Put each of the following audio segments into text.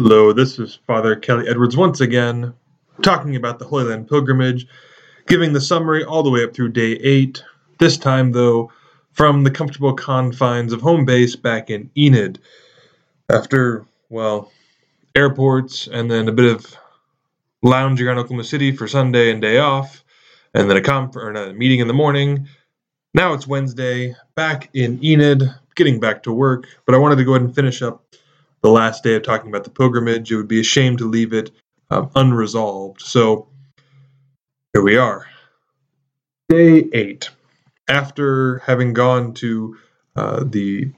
Hello, this is Father Kelly Edwards once again, talking about the Holy Land pilgrimage, giving the summary all the way up through day 8, this time, though, from the comfortable confines of home base back in Enid. After, well, airports and then a bit of lounging around Oklahoma City for Sunday and day off, and then a, conf- or a meeting in the morning. Now it's Wednesday, back in Enid, getting back to work, but I wanted to go ahead and finish up the last day of talking about the pilgrimage. It would be a shame to leave it um, unresolved. So here we are. Day eight. After having gone to uh, the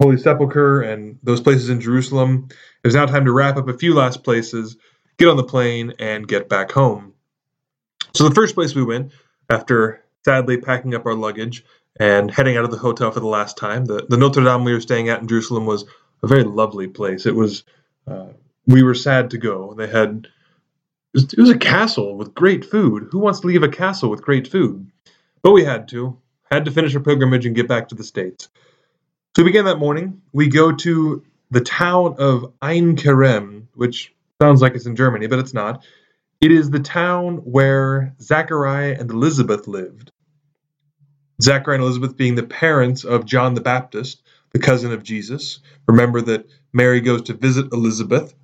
Holy Sepulchre and those places in Jerusalem, it was now time to wrap up a few last places, get on the plane, and get back home. So the first place we went, after sadly packing up our luggage and heading out of the hotel for the last time, the, the Notre Dame we were staying at in Jerusalem was a very lovely place. It was. Uh, we were sad to go. They had. It was, a castle with great food. Who wants to leave a castle with great food? But we had to. Had to finish our pilgrimage and get back to the states. So we began that morning. We go to the town of Ein Kerem, which sounds like it's in Germany, but it's not. It is the town where Zachariah and Elizabeth lived. Zachariah and Elizabeth being the parents of John the Baptist, the cousin of Jesus. Remember that Mary goes to visit Elizabeth.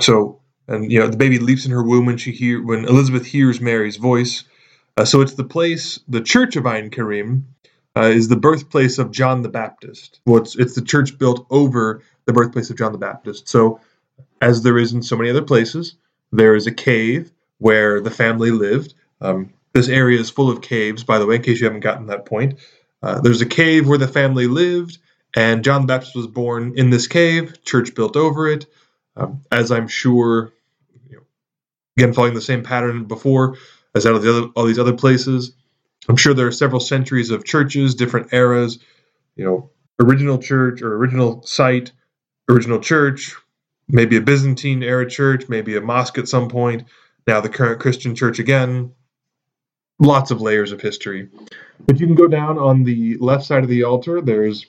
So, and you know, the baby leaps in her womb when she hear when Elizabeth hears Mary's voice. Uh, so it's the place, the church of Ein Karim, uh, is the birthplace of John the Baptist. Well, it's, it's the church built over the birthplace of John the Baptist. So, as there is in so many other places, there is a cave where the family lived. Um, this area is full of caves, by the way, in case you haven't gotten that point. Uh, there's a cave where the family lived, and John the Baptist was born in this cave, church built over it. Um, as I'm sure, you know, again, following the same pattern before as out of the other, all these other places. I'm sure there are several centuries of churches, different eras, you know, original church or original site, original church, maybe a Byzantine era church, maybe a mosque at some point, now the current Christian church again. Lots of layers of history. But you can go down on the left side of the altar. There's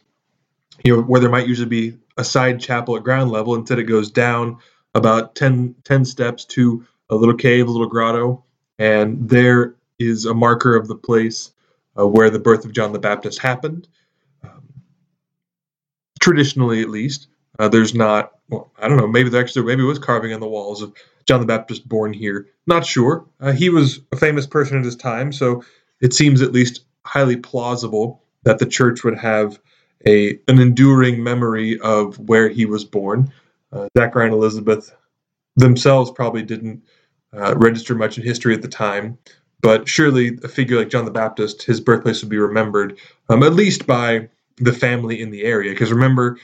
you know, where there might usually be a side chapel at ground level, instead it goes down about 10, 10 steps to a little cave, a little grotto, and there is a marker of the place uh, where the birth of John the Baptist happened. Um, traditionally, at least, uh, there's not. Well, I don't know. Maybe there actually maybe it was carving on the walls of John the Baptist born here. Not sure. Uh, he was a famous person at his time, so it seems at least highly plausible that the church would have a an enduring memory of where he was born. Uh, and Elizabeth themselves probably didn't uh, register much in history at the time, but surely a figure like John the Baptist, his birthplace would be remembered, um, at least by the family in the area. Because remember,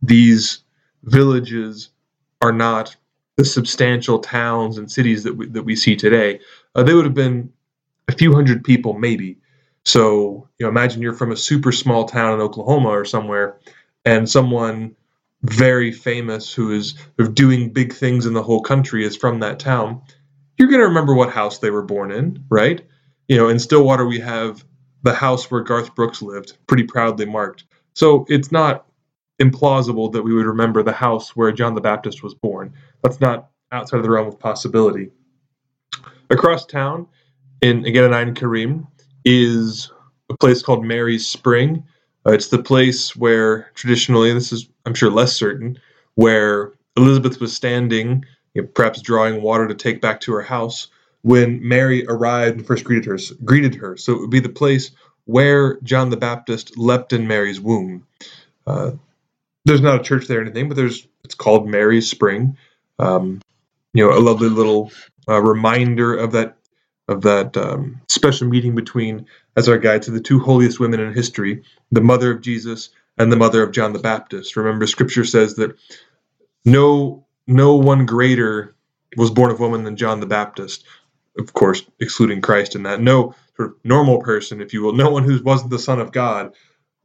these villages are not the substantial towns and cities that we, that we see today. Uh, they would have been a few hundred people, maybe, so, you know, imagine you're from a super small town in Oklahoma or somewhere, and someone very famous who is doing big things in the whole country is from that town. You're going to remember what house they were born in, right? You know, in Stillwater, we have the house where Garth Brooks lived, pretty proudly marked. So it's not implausible that we would remember the house where John the Baptist was born. That's not outside of the realm of possibility. Across town, in again in Ein Karim, is a place called Mary's Spring. Uh, it's the place where traditionally, this is I'm sure less certain, where Elizabeth was standing, you know, perhaps drawing water to take back to her house when Mary arrived and first greeted her. Greeted her, so it would be the place where John the Baptist leapt in Mary's womb. Uh, there's not a church there or anything, but there's it's called Mary's Spring. Um, you know, a lovely little uh, reminder of that of that um, special meeting between, as our guide to the two holiest women in history, the mother of Jesus and the mother of John the Baptist. Remember, Scripture says that no no one greater was born of woman than John the Baptist. Of course, excluding Christ in that. No sort of normal person, if you will, no one who wasn't the Son of God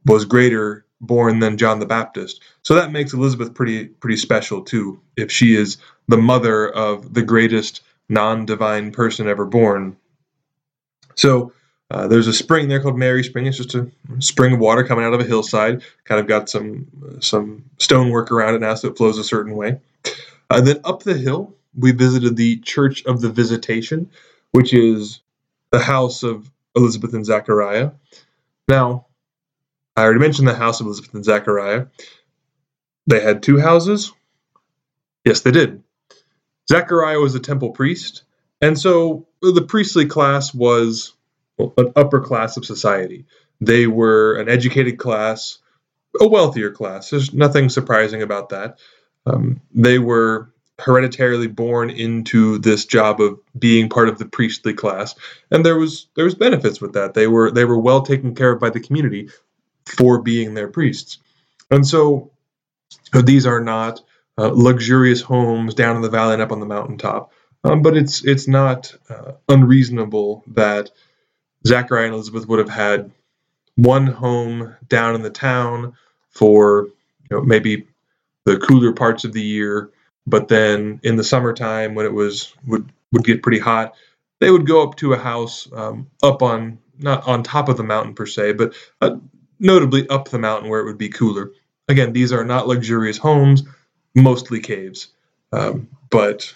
was greater born than John the Baptist. So that makes Elizabeth pretty pretty special too, if she is the mother of the greatest non divine person ever born. So Uh, there's a spring there called Mary Spring. It's just a spring of water coming out of a hillside. Kind of got some some stonework around it now, so it flows a certain way. Uh, then up the hill, we visited the Church of the Visitation, which is the house of Elizabeth and Zachariah. Now, I already mentioned the house of Elizabeth and Zachariah. They had two houses. Yes, they did. Zachariah was a temple priest, and so the priestly class was an upper class of society. They were an educated class, a wealthier class. There's nothing surprising about that. Um, they were hereditarily born into this job of being part of the priestly class, and there was there was benefits with that. They were they were well taken care of by the community for being their priests, and so these are not uh, luxurious homes down in the valley and up on the mountaintop. Um, but it's it's not uh, unreasonable that Zachariah and Elizabeth would have had one home down in the town for you know maybe the cooler parts of the year, but then in the summertime when it was would would get pretty hot, they would go up to a house um, up on not on top of the mountain per se, but uh, notably up the mountain where it would be cooler. Again, these are not luxurious homes, mostly caves, um, but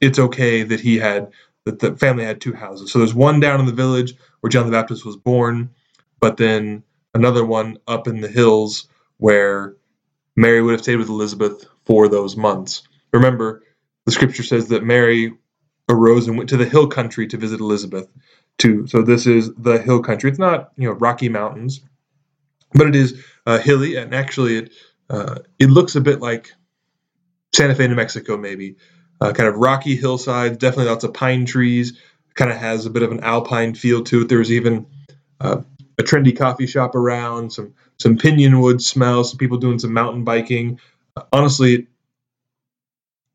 it's okay that he had that the family had two houses. So there's one down in the village where John the Baptist was born, but then another one up in the hills where Mary would have stayed with Elizabeth for those months. Remember, the scripture says that Mary arose and went to the hill country to visit Elizabeth too. So this is the hill country. It's not, you know, Rocky Mountains, but it is uh, hilly and actually it uh, it looks a bit like Santa Fe, New Mexico, maybe uh, kind of rocky hillsides, definitely lots of pine trees. Kind of has a bit of an alpine feel to it. There's even uh, a trendy coffee shop around, some some pinyon wood smell, some people doing some mountain biking. Honestly,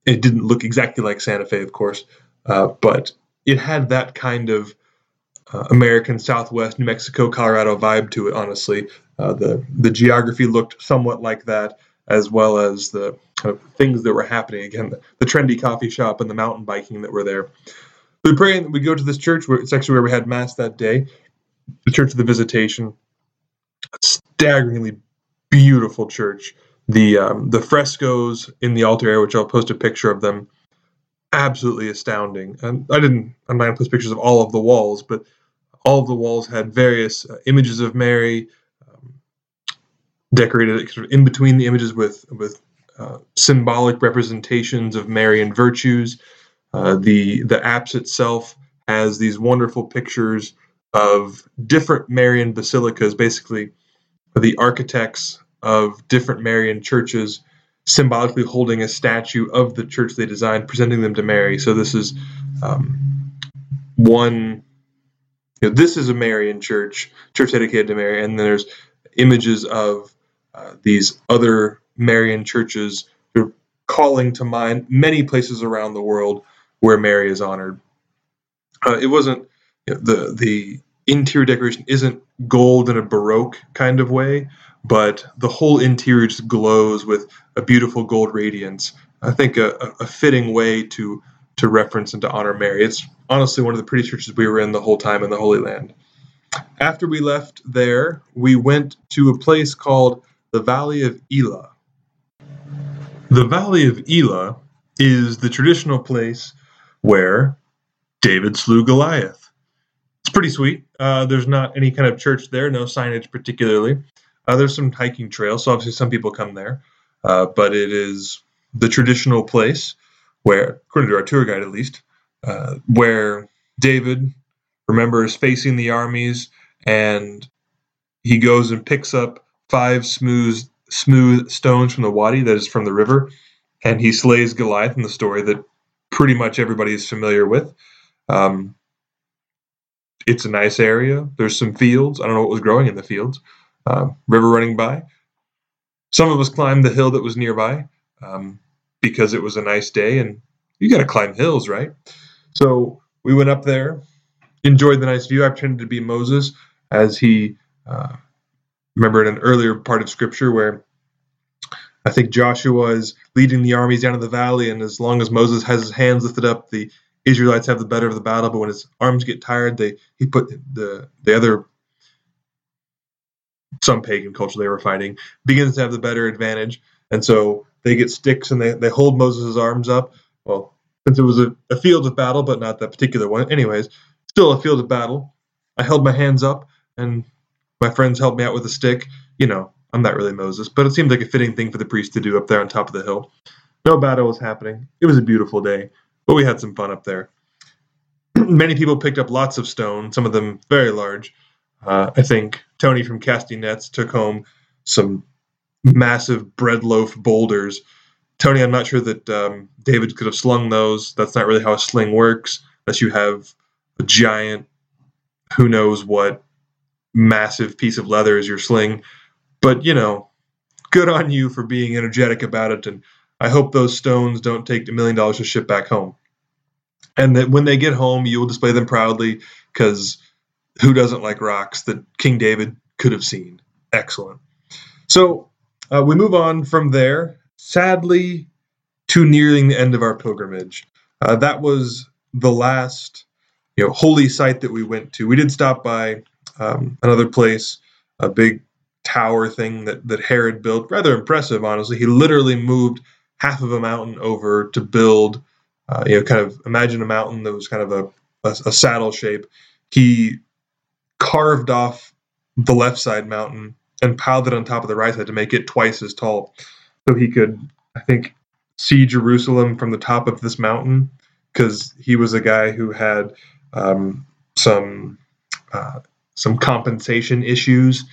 it didn't look exactly like Santa Fe, of course, uh, but it had that kind of uh, American Southwest, New Mexico, Colorado vibe to it. Honestly, uh, the the geography looked somewhat like that as well as the kind of things that were happening. Again, the, the, trendy coffee shop and the mountain biking that were there. We pray and we go to this church where it's actually where we had mass that day, the Church of the Visitation. A staggeringly beautiful church. The um, the frescoes in the altar area, which I'll post a picture of them, absolutely astounding. And I didn't, I'm not going to post pictures of all of the walls, but all of the walls had various uh, images of Mary, decorated sort of in between the images with with uh, symbolic representations of Marian virtues. Uh, the the apse itself has these wonderful pictures of different Marian basilicas, basically the architects of different Marian churches symbolically holding a statue of the church they designed, presenting them to Mary. So this is um, one. You know, this is a Marian church, church dedicated to Mary, and there's images of uh, these other Marian churches are calling to mind many places around the world where Mary is honored. Uh, it wasn't you know, the the interior decoration isn't gold in a baroque kind of way, but the whole interior just glows with a beautiful gold radiance. I think a, a fitting way to to reference and to honor Mary. It's honestly one of the prettiest churches we were in the whole time in the Holy Land. After we left there, we went to a place called the Valley of Elah. The Valley of Elah is the traditional place where David slew Goliath. It's pretty sweet. Uh, there's not any kind of church there, no signage particularly. Uh, there's some hiking trails, so obviously some people come there. Uh, but it is the traditional place where, according to our tour guide at least, uh, where David, remembers facing the armies and he goes and picks up five smooth smooth stones from the wadi, that is from the river, and he slays Goliath in the story that pretty much everybody is familiar with. Um, it's a nice area. There's some fields. I don't know what was growing in the fields. Uh, river running by. Some of us climbed the hill that was nearby um, because it was a nice day, and you got to climb hills, right? So we went up there, enjoyed the nice view. I pretended to be Moses as he uh, remember in an earlier part of scripture where I think Joshua is leading the armies down to the valley, and as long as Moses has his hands lifted up, the Israelites have the better of the battle, but when his arms get tired, they he put the the other some pagan culture they were fighting begins to have the better advantage, and so they get sticks and they, they hold Moses' arms up. Well, since it was a, a field of battle, but not that particular one. Anyways, still a field of battle. I held my hands up and my friends helped me out with a stick. You know, I'm not really Moses, but it seemed like a fitting thing for the priest to do up there on top of the hill. No battle was happening. It was a beautiful day, but we had some fun up there. Many people picked up lots of stone, some of them very large. Uh, I think Tony from Casting Nets took home some massive bread loaf boulders. Tony, I'm not sure that um, David could have slung those. That's not really how a sling works, unless you have a giant, who knows what, massive piece of leather as your sling. But, you know, good on you for being energetic about it. And I hope those stones don't take a million dollars to ship back home. And that when they get home, you will display them proudly because who doesn't like rocks that King David could have seen? Excellent. So uh, we move on from there, sadly, to nearing the end of our pilgrimage. Uh, that was the last, you know, holy site that we went to. We did stop by um, another place, a big tower thing that that Herod built. Rather impressive, honestly. He literally moved half of a mountain over to build. Uh, you know, kind of imagine a mountain that was kind of a, a, a saddle shape. He carved off the left side mountain and piled it on top of the right side to make it twice as tall. So he could, I think, see Jerusalem from the top of this mountain because he was a guy who had um, some uh, some compensation issues.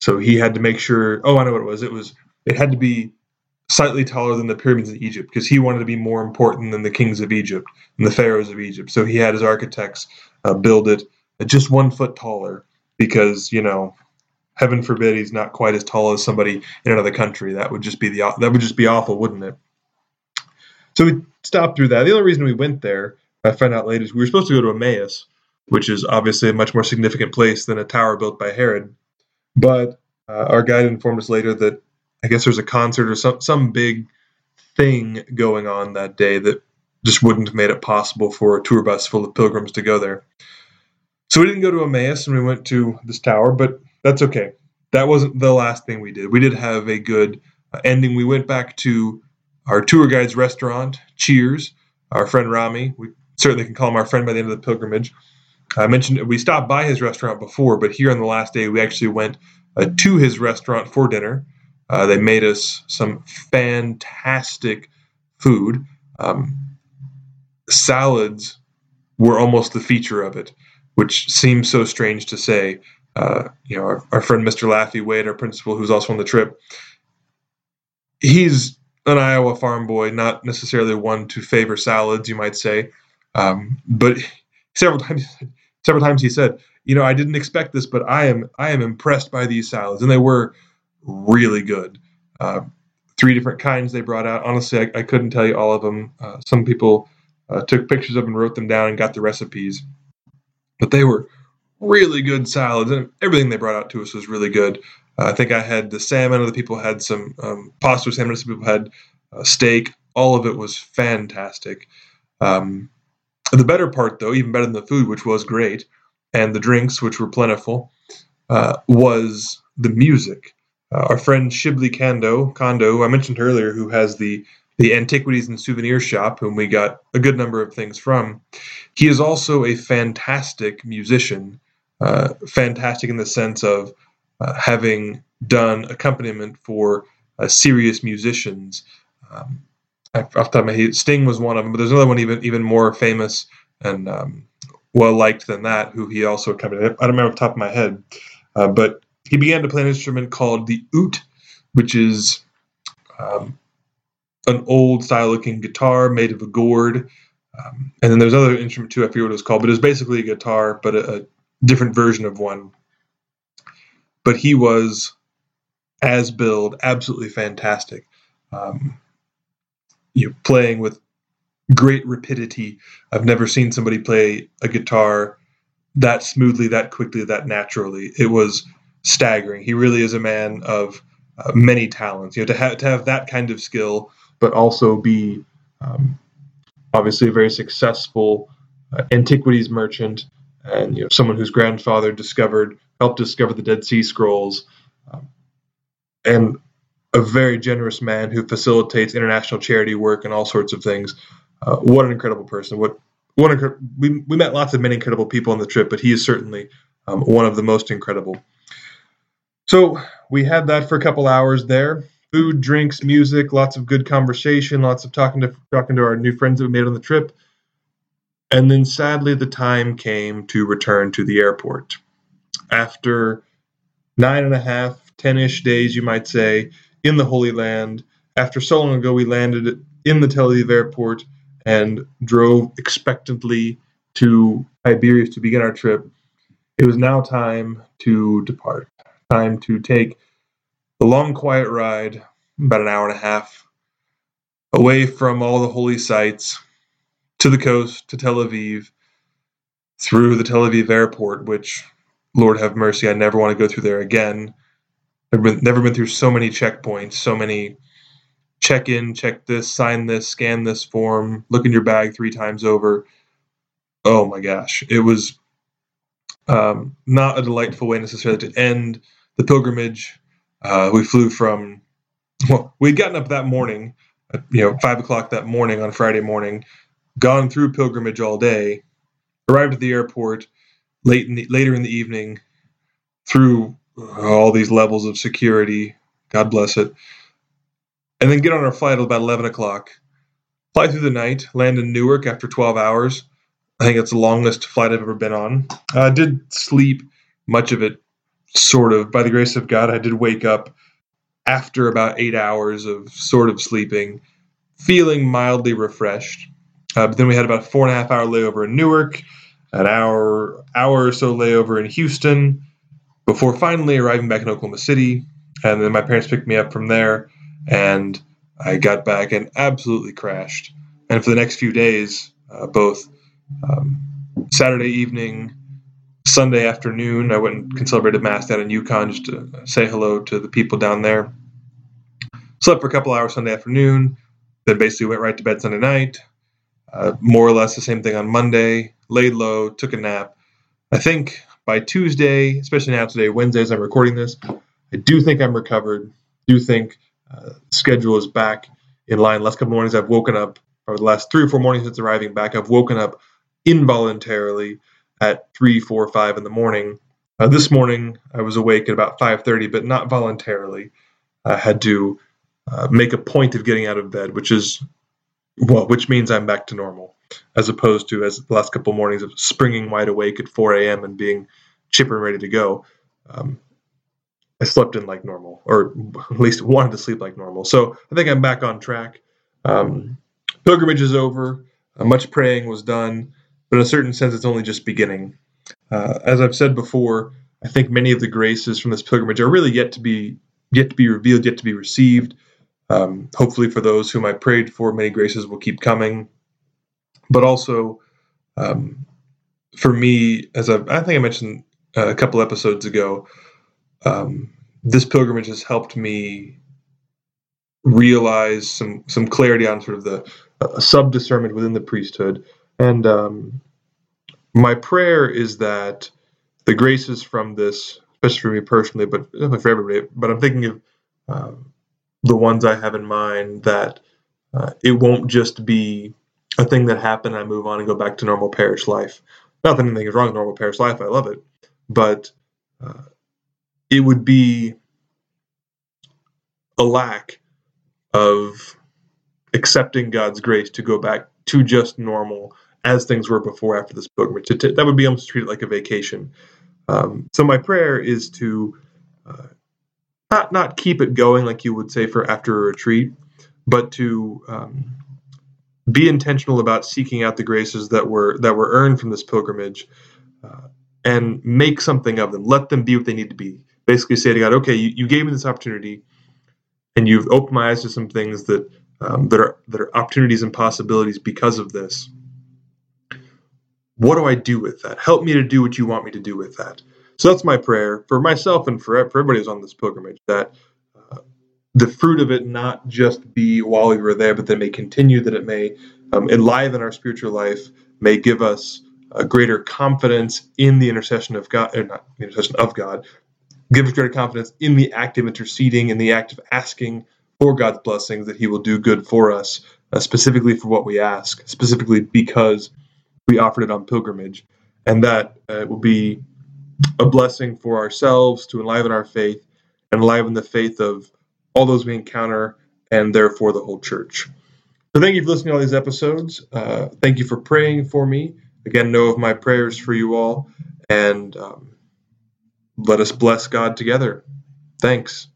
So he had to make sure. Oh, I know what it was. It was it had to be slightly taller than the pyramids in Egypt because he wanted to be more important than the kings of Egypt and the pharaohs of Egypt. So he had his architects uh, build it just one foot taller because you know heaven forbid he's not quite as tall as somebody in another country. That would just be the that would just be awful, wouldn't it? So we stopped through that. The only reason we went there, I found out later, is we were supposed to go to Emmaus, which is obviously a much more significant place than a tower built by Herod. But uh, our guide informed us later that I guess there's a concert or some some big thing going on that day that just wouldn't have made it possible for a tour bus full of pilgrims to go there. So we didn't go to Emmaus and we went to this tower, but that's okay. That wasn't the last thing we did. We did have a good uh, ending. We went back to our tour guide's restaurant, Cheers. Our friend Rami, we certainly can call him our friend by the end of the pilgrimage. I mentioned we stopped by his restaurant before, but here on the last day, we actually went uh, to his restaurant for dinner. Uh, they made us some fantastic food. Um, salads were almost the feature of it, which seems so strange to say uh, you know, our, our, friend Mr. Laffey Wade, our principal, who's also on the trip, he's an Iowa farm boy, not necessarily one to favor salads, you might say. Um, but several times, several times he said, "You know, I didn't expect this, but I am, I am impressed by these salads, and they were really good. Uh, three different kinds they brought out. Honestly, I, I couldn't tell you all of them. Uh, some people uh, took pictures of them and wrote them down and got the recipes, but they were really good salads, and everything they brought out to us was really good. Uh, I think I had the salmon. Other people had some um, pasta salmon. Some people had uh, steak. All of it was fantastic. Um, the better part, though, even better than the food, which was great, and the drinks, which were plentiful, uh, was the music. Uh, our friend Shibli Kando, Kondo, I mentioned earlier, who has the the antiquities and souvenir shop, whom we got a good number of things from. He is also a fantastic musician uh, fantastic in the sense of uh, having done accompaniment for uh, serious musicians. Um, off the top of my head, Sting was one of them, but there's another one even even more famous and um, well liked than that, who he also accompanied. I don't remember off the top of my head, uh, but he began to play an instrument called the oud, which is um, an old style looking guitar made of a gourd. Um, and then there's another instrument too. I forget what it was called, but it was basically a guitar, but a, a different version of one. But he was, as billed, absolutely fantastic. Um, you know, playing with great rapidity. I've never seen somebody play a guitar that smoothly, that quickly, that naturally. It was staggering. He really is a man of uh, many talents. You know, to have to have that kind of skill, but also be um, obviously a very successful uh, antiquities merchant, and you know someone whose grandfather discovered helped discover the Dead Sea Scrolls, um, and a very generous man who facilitates international charity work and all sorts of things. Uh, what an incredible person! What what incre- we we met lots of many incredible people on the trip, but he is certainly um, one of the most incredible. So we had that for a couple hours there. Food, drinks, music, lots of good conversation, lots of talking to talking to our new friends that we made on the trip. And then sadly the time came to return to the airport. After nine and a half, ten-ish days, you might say, in the Holy Land. After so long ago, we landed in the Tel Aviv airport and drove expectantly to Tiberias to begin our trip. It was now time to depart, time to take the long, quiet ride, about an hour and a half, away from all the holy sites, to the coast, to Tel Aviv, through the Tel Aviv airport, which, Lord have mercy, I never want to go through there again. I've been, never been through so many checkpoints, so many check in, check this, sign this, scan this form, look in your bag three times over. Oh my gosh, it was um, not a delightful way necessarily to end the pilgrimage. Uh, we flew from, well, we'd gotten up that morning, uh, you know, five o'clock that morning on Friday morning, gone through pilgrimage all day, arrived at the airport late in the, later in the evening, through uh, all these levels of security. God bless it. And then get on our flight at about 11 o'clock. Fly through the night, land in Newark after 12 hours. I think it's the longest flight I've ever been on. I did sleep much of it, sort of. By the grace of God, I did wake up after about eight hours of sort of sleeping, feeling mildly refreshed. Uh, but then we had about four and a half hour layover in Newark, an hour hour or so layover in Houston, before finally arriving back in Oklahoma City. And then my parents picked me up from there, and I got back and absolutely crashed. And for the next few days, uh, both um, Saturday evening, Sunday afternoon, I went and celebrated Mass down in Yukon just to say hello to the people down there. Slept for a couple hours Sunday afternoon, then basically went right to bed Sunday night. Uh, more or less the same thing on Monday. Laid low, took a nap. I think by Tuesday, especially now today, Wednesday as I'm recording this, I do think I'm recovered. Do think uh, schedule is back in line. Last couple mornings I've woken up, or the last three or four mornings since arriving back, I've woken up involuntarily at three, four, five in the morning. Uh, this morning I was awake at about 5:30, but not voluntarily. I had to uh, make a point of getting out of bed, which is well, which means I'm back to normal as opposed to as the last couple mornings of springing wide awake at 4 a.m. and being chipper and ready to go. Um, I slept in like normal, or at least wanted to sleep like normal. So I think I'm back on track. Um, pilgrimage is over. Uh, much praying was done, but in a certain sense, it's only just beginning. Uh, as I've said before, I think many of the graces from this pilgrimage are really yet to be yet to be revealed, yet to be received. Um, hopefully, for those whom I prayed for, many graces will keep coming. But also um, for me, as I've, I think I mentioned a couple episodes ago, um, this pilgrimage has helped me realize some some clarity on sort of the uh, sub discernment within the priesthood, and um, my prayer is that the graces from this, especially for me personally, but for everybody, but I'm thinking of uh, the ones I have in mind that uh, it won't just be a thing that happened, I move on and go back to normal parish life. Not that anything is wrong with normal parish life, I love it, but uh, it would be a lack of accepting God's grace to go back to just normal as things were before after this pilgrimage. That would be almost treated like a vacation. Um, so my prayer is to not not keep it going like you would say for after a retreat, but to um, be intentional about seeking out the graces that were that were earned from this pilgrimage uh, and make something of them. Let them be what they need to be. Basically say to god okay you, you gave me this opportunity and you've opened my eyes to some things that um, that are that are opportunities and possibilities because of this. What do i do with that? Help me to do what you want me to do with that so that's my prayer for myself and for, for everybody who's on this pilgrimage that uh, the fruit of it not just be while we were there, but that may continue, that it may um, enliven our spiritual life, may give us a greater confidence in the intercession of God, or not the intercession of God, give us greater confidence in the act of interceding, in the act of asking for God's blessings, that He will do good for us, uh, specifically for what we ask, specifically because we offered it on pilgrimage, and that uh, will be a blessing for ourselves to enliven our faith and enliven the faith of all those we encounter, and therefore the whole church. So, thank you for listening to all these episodes. Uh, thank you for praying for me. Again, know of my prayers for you all, and um, let us bless God together. Thanks.